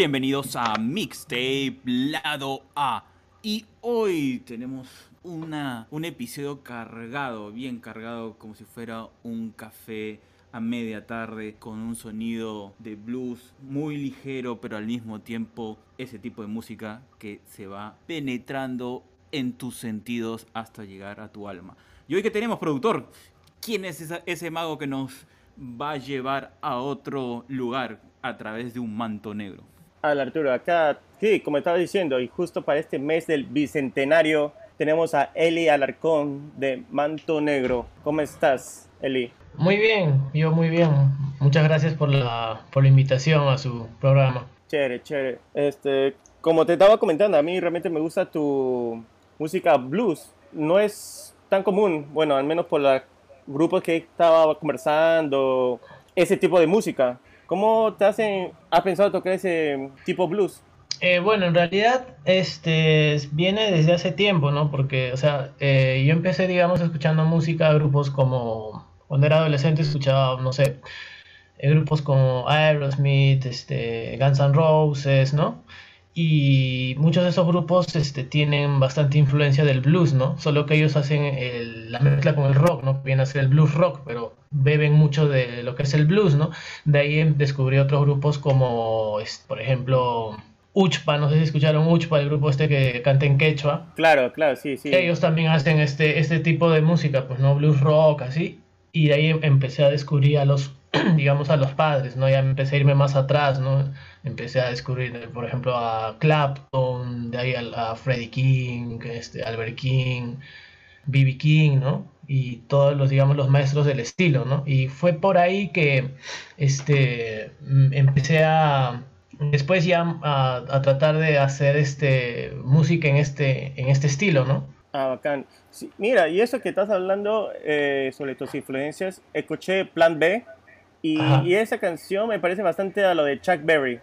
Bienvenidos a Mixtape Lado A. Y hoy tenemos una, un episodio cargado, bien cargado, como si fuera un café a media tarde con un sonido de blues muy ligero, pero al mismo tiempo ese tipo de música que se va penetrando en tus sentidos hasta llegar a tu alma. Y hoy que tenemos productor, ¿quién es ese mago que nos va a llevar a otro lugar a través de un manto negro? Hola Arturo, acá, sí, como estaba diciendo, y justo para este mes del bicentenario tenemos a Eli Alarcón de Manto Negro. ¿Cómo estás, Eli? Muy bien, yo muy bien. Muchas gracias por la, por la invitación a su programa. Chévere, chévere. Este, como te estaba comentando, a mí realmente me gusta tu música blues. No es tan común, bueno, al menos por los grupos que estaba conversando, ese tipo de música. ¿Cómo te hacen, has pensado tocar ese tipo blues? Eh, bueno, en realidad este viene desde hace tiempo, ¿no? Porque, o sea, eh, yo empecé, digamos, escuchando música, grupos como, cuando era adolescente escuchaba, no sé, eh, grupos como Aerosmith, este, Guns N' Roses, ¿no? y muchos de esos grupos este, tienen bastante influencia del blues, ¿no? Solo que ellos hacen la mezcla con el rock, ¿no? Viene a ser el blues rock, pero beben mucho de lo que es el blues, ¿no? De ahí descubrí otros grupos como, por ejemplo, Uchpa, no sé si escucharon Uchpa, el grupo este que canta en quechua. Claro, claro, sí, sí. Ellos también hacen este, este tipo de música, pues, ¿no? Blues rock, así. Y de ahí empecé a descubrir a los, digamos, a los padres, ¿no? Ya empecé a irme más atrás, ¿no? empecé a descubrir, por ejemplo, a Clapton, de ahí a, Freddie King, este, Albert King, B.B. King, ¿no? Y todos los, digamos, los maestros del estilo, ¿no? Y fue por ahí que este, mm, empecé a, después ya a, tratar de hacer este, música en este, en este estilo, ¿no? Ah, bacán. mira, y eso que estás hablando eh, sobre tus influencias, escuché Plan B y, y, esa canción me parece bastante a lo de Chuck Berry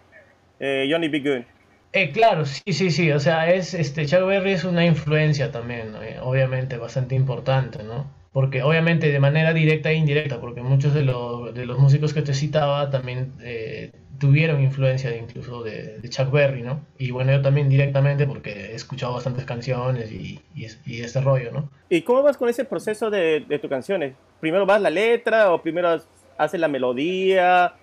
eh, Johnny B. Good. Eh, claro, sí, sí, sí. O sea, es este Chuck Berry es una influencia también, eh, obviamente, bastante importante, ¿no? Porque obviamente de manera directa e indirecta, porque muchos de, de los músicos que te citaba también eh, tuvieron influencia incluso de, Chuck Berry, ¿no? Y bueno, yo también directamente porque he escuchado bastantes canciones y, y, y ese rollo, ¿no? ¿Y cómo vas con ese proceso de, de tus canciones? ¿Primero vas la letra o primero haces la melodía?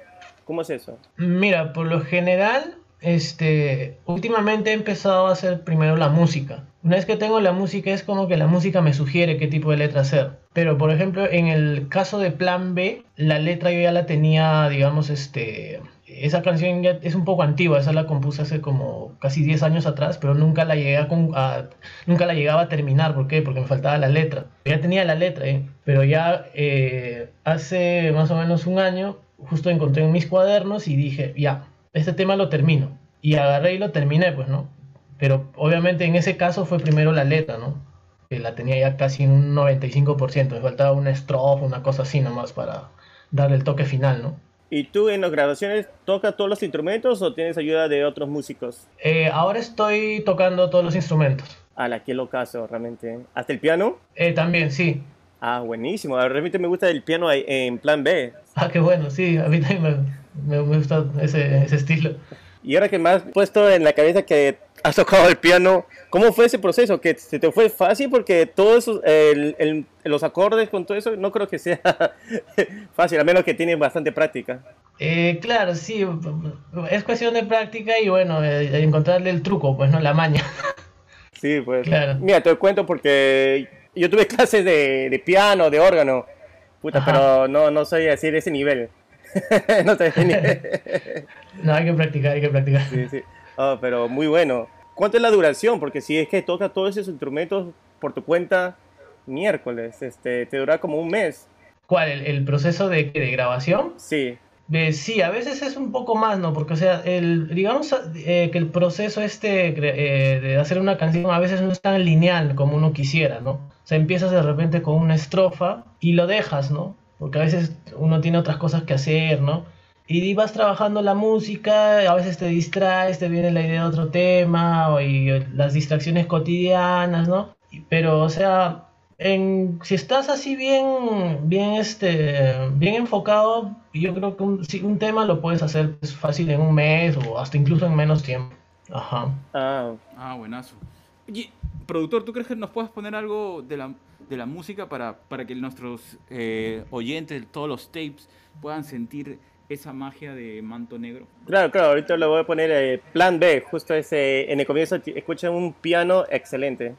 ¿Cómo es eso? Mira, por lo general, este, últimamente he empezado a hacer primero la música. Una vez que tengo la música es como que la música me sugiere qué tipo de letra hacer. Pero por ejemplo, en el caso de Plan B, la letra yo ya la tenía, digamos, este, esa canción es un poco antigua, esa la compuse hace como casi 10 años atrás, pero nunca la llegué a, llegaba a terminar, ¿por qué? Porque me faltaba la letra. Ya tenía la letra, ¿eh? pero ya eh, hace más o menos un año justo encontré en mis cuadernos y dije, ya, este tema lo termino. Y agarré y lo terminé, pues, ¿no? Pero obviamente en ese caso fue primero la letra, ¿no? Que la tenía ya casi en un 95%, me faltaba una estrofa, una cosa así nomás para darle el toque final, ¿no? ¿Y tú en las grabaciones tocas todos los instrumentos o tienes ayuda de otros músicos? Eh, ahora estoy tocando todos los instrumentos. A la que lo caso, realmente. ¿Hasta el piano? Eh, también, sí. Ah, buenísimo. Realmente me gusta el piano en plan B. Ah, qué bueno, sí, a mí también me, gusta ese, ese, estilo. Y ahora que me has puesto en la cabeza que has tocado el piano, ¿cómo fue ese proceso? ¿Que se te fue fácil? Porque todos el, los acordes con todo eso no creo que sea fácil, a menos que tienes bastante práctica. Eh, claro, sí, es cuestión de práctica y bueno, eh, encontrarle el truco, pues no, la maña. Sí, pues. Claro. Mira, te cuento porque yo tuve clases de, de piano, de órgano, puta, pero no, no soy así de ese nivel. no, no, hay que practicar, hay que practicar. Sí, sí. Oh, pero muy bueno. ¿Cuánto es la duración? Porque si es que tocas todos esos instrumentos por tu cuenta miércoles, este, te dura como un mes. ¿Cuál? ¿El, proceso de, de, grabación? Sí. Sí, a veces es un poco más, ¿no? Porque, o sea, el, digamos eh, que el proceso este eh, de hacer una canción a veces no es tan lineal como uno quisiera, ¿no? O sea, empiezas de repente con una estrofa y lo dejas, ¿no? Porque a veces uno tiene otras cosas que hacer, ¿no? Y vas trabajando la música, a veces te distraes, te viene la idea de otro tema, y las distracciones cotidianas, ¿no? Pero, o sea, En, si estás así bien, bien, este, bien enfocado, yo creo que un, si un tema lo puedes hacer pues, fácil en un mes o hasta incluso en menos tiempo. Ajá. Ah, Ah, buenazo. Oye, productor, ¿tú crees que nos puedas poner algo de la, de la música para, para que nuestros eh, oyentes, todos los tapes, puedan sentir esa magia de Manto Negro? claro, claro, ahorita le voy a poner eh, plan B, justo ese, en el comienzo escuchan un piano excelente.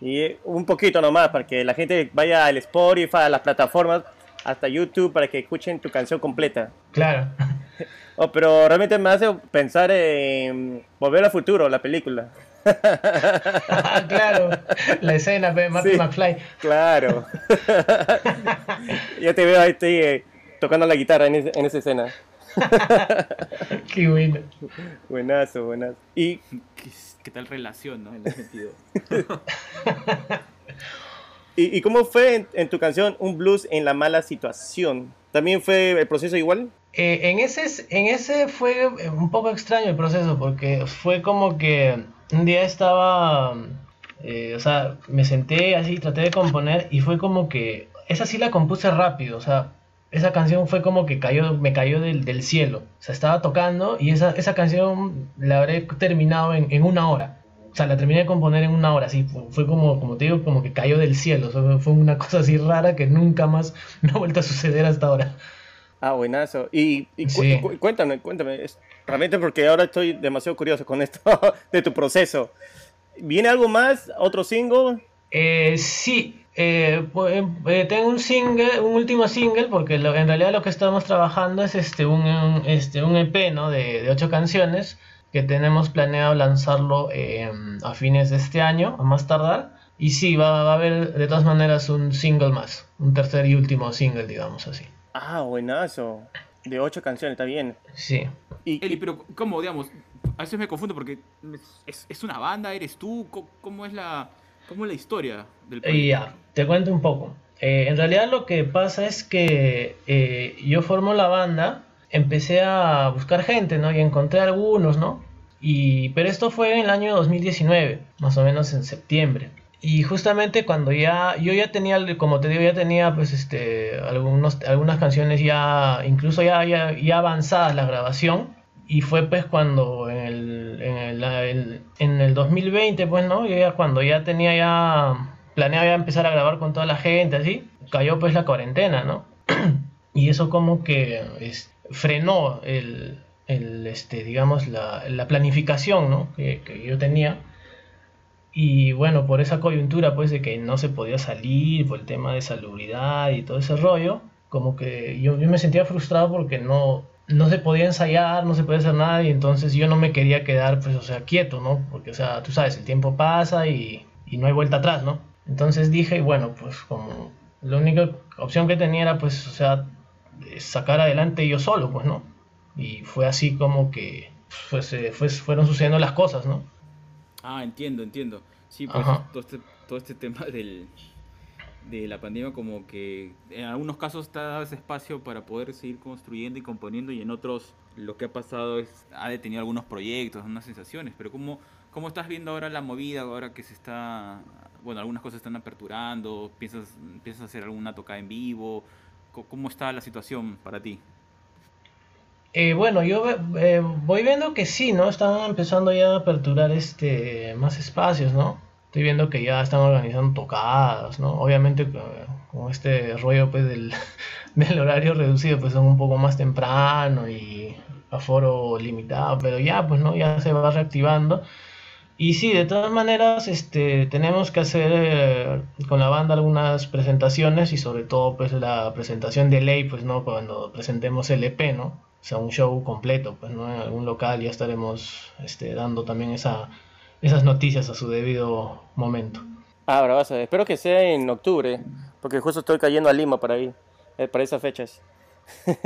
Y un poquito nomás, para que la gente vaya al Spotify, a las plataformas, hasta YouTube, para que escuchen tu canción completa. Claro. Oh, pero realmente me hace pensar en Volver al Futuro, la película. Ah, claro. La escena de Marty Sí. McFly. Claro. ya te veo ahí estoy, eh, tocando la guitarra en, en esa escena. Qué bueno. Buenazo, buenazo. Y ¿Qué, qué tal relación, no? En ese sentido. ¿Y, y cómo fue en, en tu canción Un blues en la mala situación? ¿También fue el proceso igual? Eh, en, ese, en ese fue un poco extraño el proceso porque fue como que un día estaba, eh, o sea, me senté así, traté de componer y fue como que, esa sí la compuse rápido, o sea, esa canción fue como que cayó, me cayó del, del cielo, o sea, estaba tocando y esa, esa canción la habré terminado en, en una hora. O sea, la terminé de componer en una hora, así, fue, fue como, como te digo, como que cayó del cielo, o sea, fue una cosa así rara que nunca más me ha vuelto a suceder hasta ahora. Ah, buenazo. Y, y cu- Sí. cu- cuéntame, cuéntame. realmente porque ahora estoy demasiado curioso con esto de tu proceso. ¿Viene algo más? ¿Otro single? Eh, sí, eh, pu- eh, tengo un single, un último single, porque lo- en realidad lo que estamos trabajando es este un, un- este, un EP, ¿no? de, de ocho canciones que tenemos planeado lanzarlo eh, a fines de este año, a más tardar. Y sí, va, va a haber de todas maneras un single más, un tercer y último single, digamos así. Ah, buenazo. De ocho canciones, está bien. Sí. Y, Eli, pero ¿cómo, digamos? A veces me confundo porque es, es una banda, eres tú, ¿cómo, cómo es la cómo es la historia del proyecto? ya, te cuento un poco. Eh, en realidad lo que pasa es que eh, yo formo la banda, empecé a buscar gente, ¿no? Y encontré algunos, ¿no? Y, pero esto fue en el año 2019, más o menos en septiembre. Y justamente cuando ya, yo ya tenía, como te digo, ya tenía pues este, algunos, algunas canciones ya, incluso ya, ya, ya avanzadas la grabación. Y fue pues cuando en el, el, en el 2020, pues, ¿no? Ya cuando ya tenía ya planeado ya empezar a grabar con toda la gente, así, cayó pues la cuarentena, ¿no? y eso como que frenó el, este, digamos, la, la planificación, ¿no? Que, que yo tenía. Y bueno, por esa coyuntura, pues, de que no se podía salir, por el tema de salubridad y todo ese rollo, como que yo, yo me sentía frustrado porque no, no se podía ensayar, no se podía hacer nada, y entonces yo no me quería quedar, pues, o sea, quieto, ¿no? Porque, o sea, tú sabes, el tiempo pasa y, y no hay vuelta atrás, ¿no? Entonces dije, bueno, pues, como la única opción que tenía era, pues, o sea, sacar adelante yo solo, pues, ¿no? Y fue así como que, pues, eh, fue- fueron sucediendo las cosas, ¿no? Ah, entiendo, entiendo. Sí, pues Ajá. todo este, todo este tema del, de la pandemia como que en algunos casos te ha dado ese espacio para poder seguir construyendo y componiendo y en otros lo que ha pasado es ha detenido algunos proyectos, unas sensaciones, pero ¿cómo, cómo estás viendo ahora la movida, ahora que se está, bueno, algunas cosas están aperturando, piensas, piensas hacer alguna tocada en vivo, ¿cómo está la situación para ti? Eh, bueno, yo eh, voy viendo que sí, ¿no? Están empezando ya a aperturar este más espacios, ¿no? Estoy viendo que ya están organizando tocadas, ¿no? Obviamente eh, con este rollo pues del, del horario reducido, pues son un poco más temprano y aforo limitado, pero ya pues no, ya se va reactivando. Y sí, de todas maneras, este, tenemos que hacer eh, con la banda algunas presentaciones y sobre todo pues la presentación de ley, pues no, cuando presentemos el EP, ¿no? O sea, un show completo, pues no, en algún local ya estaremos este, dando también esa, esas noticias a su debido momento. Ah, bravazo. Espero que sea en octubre, porque justo estoy cayendo a Lima para ahí, eh, para esas fechas.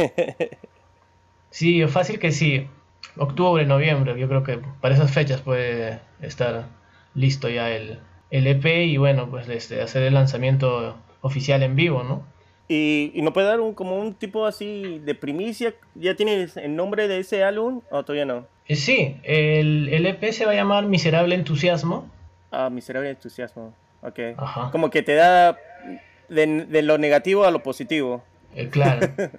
Sí, fácil que sí. Octubre, noviembre, yo creo que para esas fechas puede estar listo ya el, el EP y bueno, pues este, hacer el lanzamiento oficial en vivo, ¿no? ¿Y, y no puede dar un, como un tipo así de primicia? ¿Ya tienes el nombre de ese álbum o todavía no? Eh, sí, el, el EP se va a llamar Miserable Entusiasmo. Ah, Miserable Entusiasmo. Ok. Ajá. Como que te da de, de lo negativo a lo positivo. Eh, claro.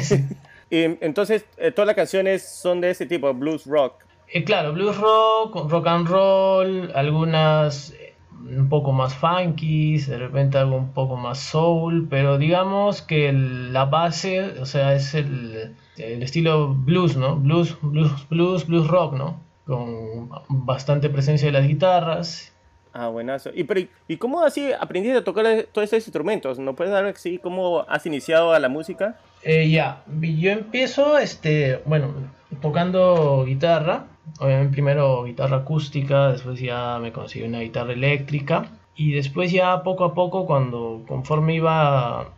Sí. Y entonces, eh, todas las canciones son de ese tipo, blues rock. Eh, claro, blues rock, rock and roll, algunas un poco más funky, de repente algo un poco más soul, pero digamos que el- la base, o sea, es el, el estilo blues, ¿no? Blues, blues, blues, blues rock, ¿no? Con bastante presencia de las guitarras. Ah, buenazo. ¿Y, pero, ¿y cómo así aprendiste a tocar todos esos instrumentos? ¿No puedes dar así cómo has iniciado a la música? Eh, ya, yo empiezo, este, bueno, tocando guitarra. Obviamente primero guitarra acústica, después ya me conseguí una guitarra eléctrica. Y después ya poco a poco, cuando conforme iba,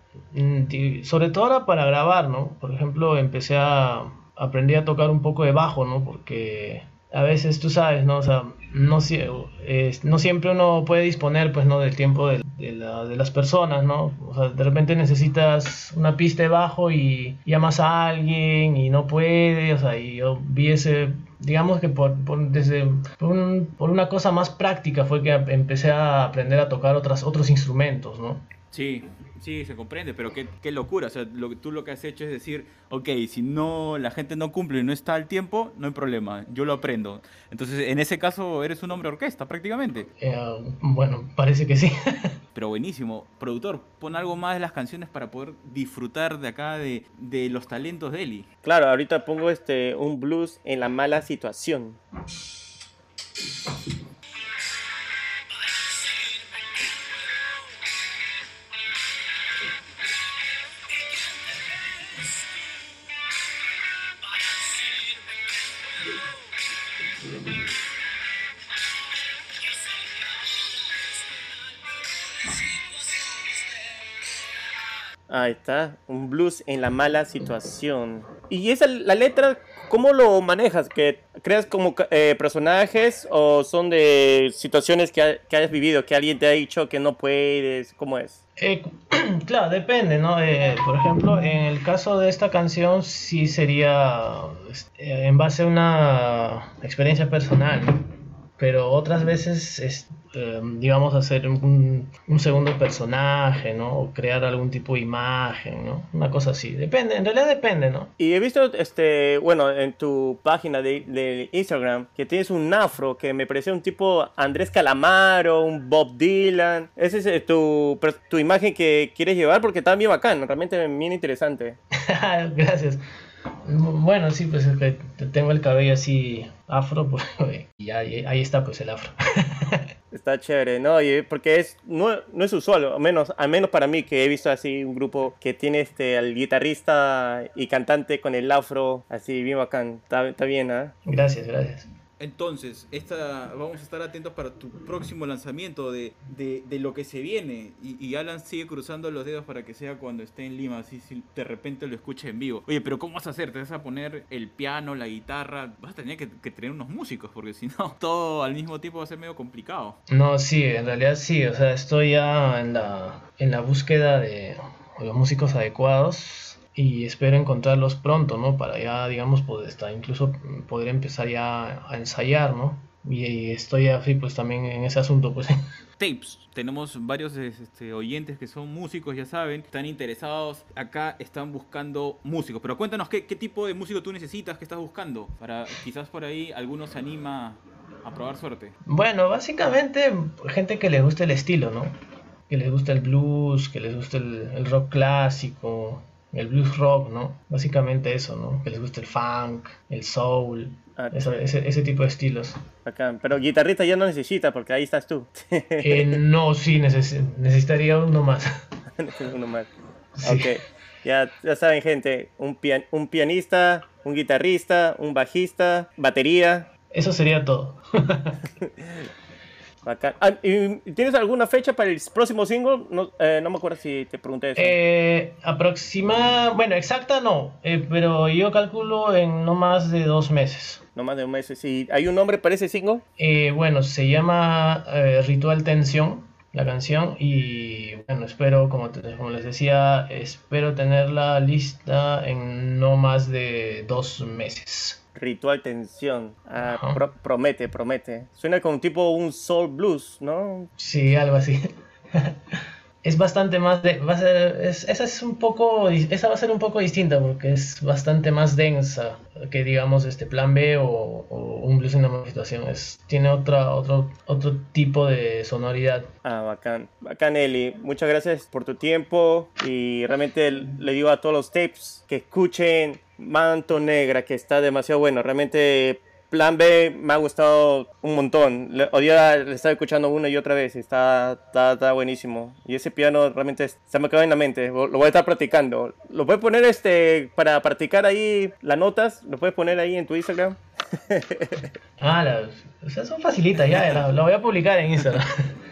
sobre todo era para grabar, ¿no? Por ejemplo, empecé a aprender a tocar un poco de bajo, ¿no? Porque a veces tú sabes, ¿no? O sea, no, sie- no siempre uno puede disponer, pues, ¿no? Del tiempo de, de la- de las personas, ¿no? O sea, de repente necesitas una pista de bajo y llamas a alguien y no puede, o sea, y yo vi ese, digamos que por, desde, por, por una cosa más práctica fue que empecé a aprender a tocar otras, otros instrumentos, ¿no? Sí, sí, se comprende, pero qué, qué locura. O sea, lo, que- tú lo que has hecho es decir, ok, si no la gente no cumple y no está al tiempo, no hay problema, yo lo aprendo. Entonces, en ese caso, eres un hombre orquesta prácticamente. Eh, bueno, parece que sí. Pero buenísimo. Productor, pon algo más de las canciones para poder disfrutar de acá de, de los talentos de Eli. Claro, ahorita pongo este un blues en la mala situación. Ahí está, un blues en la mala situación. Y esa, la letra, ¿cómo lo manejas? ¿Que creas como eh, personajes o son de situaciones que, ha- que hayas vivido, que alguien te ha dicho que no puedes? ¿Cómo es? Eh, claro, depende, ¿no? Eh, por ejemplo, en el caso de esta canción sí sería este, en base a una experiencia personal, ¿no? Pero otras veces, es, eh, digamos, hacer un, un segundo personaje, ¿no? O crear algún tipo de imagen, ¿no? Una cosa así. Depende, en realidad depende, ¿no? Y he visto, este, bueno, en tu página de, de Instagram que tienes un afro que me pareció un tipo Andrés Calamaro, un Bob Dylan. Esa es eh, tu, tu imagen que quieres llevar porque está bien bacán, realmente bien interesante. Gracias. Bueno, sí, pues es que tengo el cabello así afro, pues y ahí, ahí está pues el afro. Está chévere, ¿no? Y porque es, no, no es usual, al menos, al menos para mí que he visto así un grupo que tiene este, al guitarrista y cantante con el afro, así bien bacán. Está, está bien, ¿ah? Gracias, gracias. Entonces, esta, vamos a estar atentos para tu próximo lanzamiento de, de, de lo que se viene. Y, y Alan sigue cruzando los dedos para que sea cuando esté en Lima, así si de repente lo escuche en vivo. Oye, pero ¿cómo vas a hacer? ¿Te vas a poner el piano, la guitarra? Vas a tener que, que tener unos músicos, porque si no, todo al mismo tiempo va a ser medio complicado. No, sí, en realidad sí, o sea, estoy ya en la, en la búsqueda de los músicos adecuados y espero encontrarlos pronto, ¿no? Para ya, digamos, poder estar, incluso poder empezar ya a ensayar, ¿no? Y, y estoy así, pues también en ese asunto, pues. Tapes. Tenemos varios este, oyentes que son músicos, ya saben, están interesados. Acá están buscando músicos. Pero cuéntanos qué, qué tipo de músico tú necesitas, qué estás buscando. Para quizás por ahí algunos se anima a probar suerte. Bueno, básicamente gente que le guste el estilo, ¿no? Que les gusta el blues, que les guste el, el rock clásico, el blues rock, ¿no? Básicamente eso, ¿no? Que les guste el funk, el soul, Ah, eso- ese, ese tipo de estilos. Bacán. Pero guitarrista ya no necesita porque ahí estás tú. Eh, no, sí, neces- necesitaría uno más. Uno más. Sí. Ok. Ya, ya saben, gente, un, pian- un pianista, un guitarrista, un bajista, batería. Eso sería todo. Bacán. Ah, ¿y ¿Tienes alguna fecha para el próximo single? No, eh, no me acuerdo si te pregunté eso. Eh, aproxima, bueno, exacta no, eh, pero yo calculo en no más de dos meses. No más de un mes. ¿Y hay un nombre para ese single? Eh, bueno, se llama eh, Ritual Tensión, la canción, y bueno, espero, como, como les decía, espero tenerla lista en no más de dos meses. Ritual Tensión. Ah, pro- promete, promete. Suena como tipo un soul blues, ¿no? Sí, algo así. Es bastante más de, va a ser, es- esa es un poco, esa va a ser un poco distinta porque es bastante más densa que digamos este plan B o, un blues en una situación. Es, tiene otra, otro, otro tipo de sonoridad. Ah, bacán. Bacán, Eli. Muchas gracias por tu tiempo. Y realmente le digo a todos los tapes que escuchen Manto Negra, que está demasiado bueno. Realmente Plan B me ha gustado un montón. Le- Hoy día le estaba escuchando una y otra vez. Está, está, está buenísimo. Y ese piano realmente se me quedó en la mente. Lo voy a estar practicando. Lo puedes poner este para practicar ahí las notas. Lo puedes poner ahí en tu Instagram. Ah, las, o sea, son facilitas ya, la, la voy a publicar en Instagram.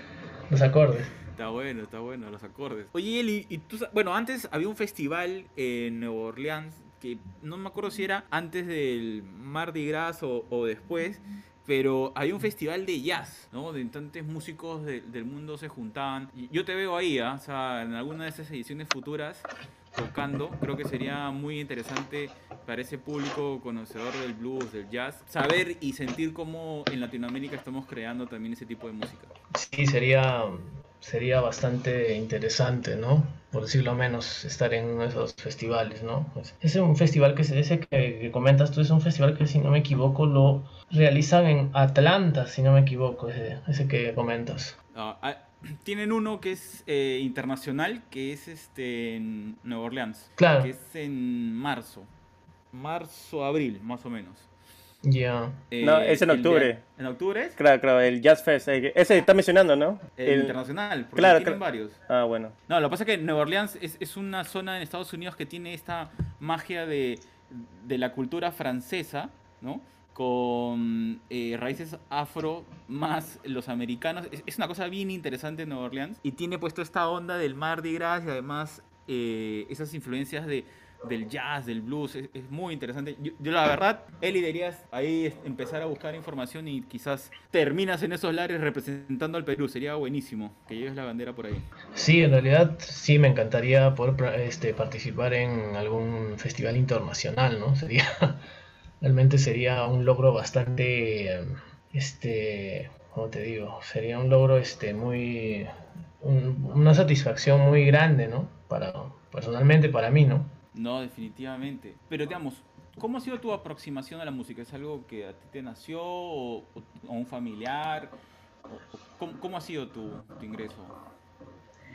Los acordes. Está bueno, está bueno, los acordes. Oye, Eli, y tú, bueno, antes había un festival en Nueva Orleans que no me acuerdo si era antes del Mardi Gras o, o después, pero había un festival de jazz, ¿no? Donde tantos músicos de- del mundo se juntaban. Yo te veo ahí, ¿ah? O sea, en alguna de esas ediciones futuras tocando. Creo que sería muy interesante para ese público conocedor del blues, del jazz, saber y sentir cómo en Latinoamérica estamos creando también ese tipo de música. Sí, sería, sería bastante interesante, ¿no? Por decirlo menos, estar en uno de esos festivales, ¿no? Pues, ese es un festival que, se- ese que, que comentas tú, es un festival que, si no me equivoco, lo realizan en Atlanta, si no me equivoco, ese, ese que comentas. Ah, tienen uno que es eh, internacional, que es este en Nueva Orleans, Claro, que es en marzo, marzo, abril, más o menos. Ya. No, es en de- octubre. ¿En octubre es? Claro, claro, el Jazz Fest. eh, Ese está mencionando, ¿no? El, El- internacional, porque claro, tienen claro. varios. Ah, bueno. No, lo que pasa es que Nueva Orleans es, es una zona en Estados Unidos que tiene esta magia de, de la cultura francesa, ¿no? Con eh, raíces afro más los americanos. Es, es una cosa bien interesante en Nueva Orleans. Y tiene puesto esta onda del Mardi Gras y además eh, esas influencias de, del jazz, del blues. Es, muy interesante. Yo, la verdad, Eli, deberías ahí empezar a buscar información y quizás terminas en esos lares representando al Perú. Sería buenísimo que lleves la bandera por ahí. Sí, en realidad sí me encantaría poder este, participar en algún festival internacional, ¿no? Sería, realmente sería un logro bastante, este, ¿cómo te digo? Sería un logro, este, muy, un- una satisfacción muy grande, ¿no? Para, personalmente para mí, ¿no? No, definitivamente. Pero digamos, ¿cómo ha sido tu aproximación a la música? ¿Es algo que a ti te nació o, o un familiar? ¿cómo, ha sido tu, ingreso?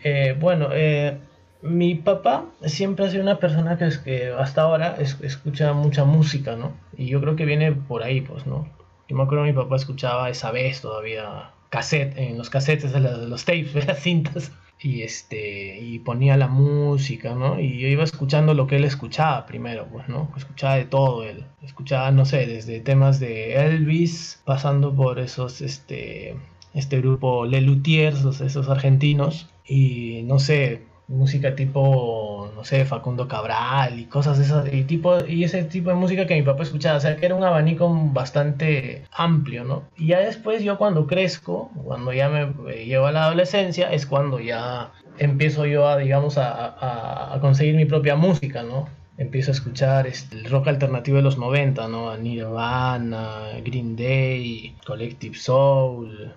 Eh, bueno, eh, mi papá siempre ha sido una persona que, es, que hasta ahora es- escucha mucha música, ¿no? Y yo creo que viene por ahí, pues, ¿no? Yo me acuerdo que mi papá escuchaba esa vez todavía, cassette, en los cassettes de los tapes, las cintas, y, este, y ponía la música, ¿no? Y yo iba escuchando lo que él escuchaba primero, pues, ¿no? Escuchaba de todo él. Escuchaba, no sé, desde temas de Elvis, pasando por esos, este, este grupo Le Luthiers, esos argentinos, y no sé, música tipo, no sé, Facundo Cabral y cosas esas, y, tipo, y ese tipo de música que mi papá escuchaba, o sea, que era un abanico bastante amplio, ¿no? Y ya después yo cuando crezco, cuando ya me llevo a la adolescencia, es cuando ya empiezo yo a, digamos, a, a- a conseguir mi propia música, ¿no? Empiezo a escuchar este, el rock alternativo de los 90, ¿no? Nirvana, Green Day, Collective Soul,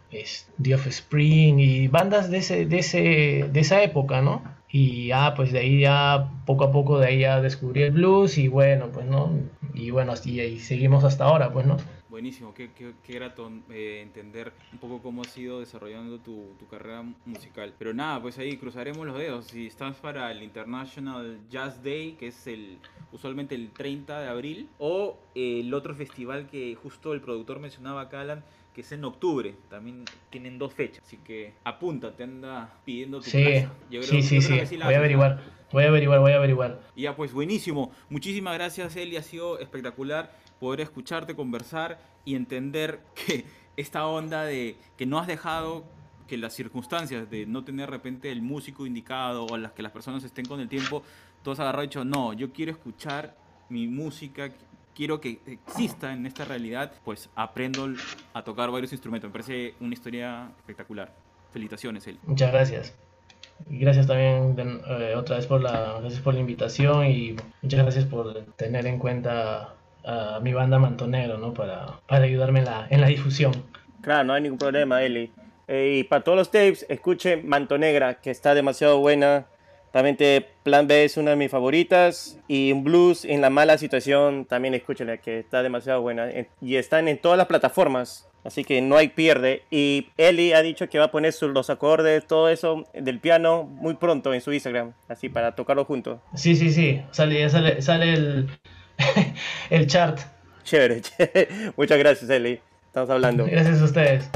The Offspring y bandas de, ese, de, ese, de esa época, ¿no? Y ya, pues de ahí ya, poco a poco de ahí ya descubrí el blues y bueno, pues, ¿no? Y bueno, así ahí seguimos hasta ahora, pues, ¿no? Buenísimo, qué, qué- qué grato eh, entender un poco cómo has ido desarrollando tu, tu carrera musical. Pero nada, pues ahí cruzaremos los dedos. Si estás para el International Jazz Day, que es el usualmente el 30 de abril, o el otro festival que justo el productor mencionaba acá, Alan, que es en octubre. También tienen dos fechas, así que apunta, te anda pidiendo tu Sí, plaza. Yo creo- sí, sí, yo sí, creo que la voy a averiguar, voy a averiguar, voy a averiguar. y ya, pues buenísimo. Muchísimas gracias, Eli. Ha sido espectacular poder escucharte, conversar y entender que esta onda de que no has dejado que las circunstancias de no tener de repente el músico indicado o las que las personas estén con el tiempo, tú has agarrado y dicho, no, yo quiero escuchar mi música, quiero que exista en esta realidad, pues aprendo a tocar varios instrumentos. Me parece una historia espectacular. Felicitaciones, Eli. Muchas gracias. Gracias también eh, otra vez por la, gracias por la invitación y muchas gracias por tener en cuenta a mi banda Mantonero, ¿no? Para, para ayudarme en la, en la difusión. Claro, no hay ningún problema, Eli. Eh, y para todos los tapes, escuche Mantonegra, que está demasiado buena. Realmente Plan B es una de mis favoritas. Y un blues en la mala situación, también escúchenla, que está demasiado buena. Y están en todas las plataformas. Así que no hay pierde. Y Eli ha dicho que va a poner los acordes, todo eso del piano muy pronto en su Instagram. Así para tocarlo juntos. Sí, sí, sí. Sale, sale, sale el, el chart. Chévere, chévere. Muchas gracias, Eli. Estamos hablando. Gracias a ustedes.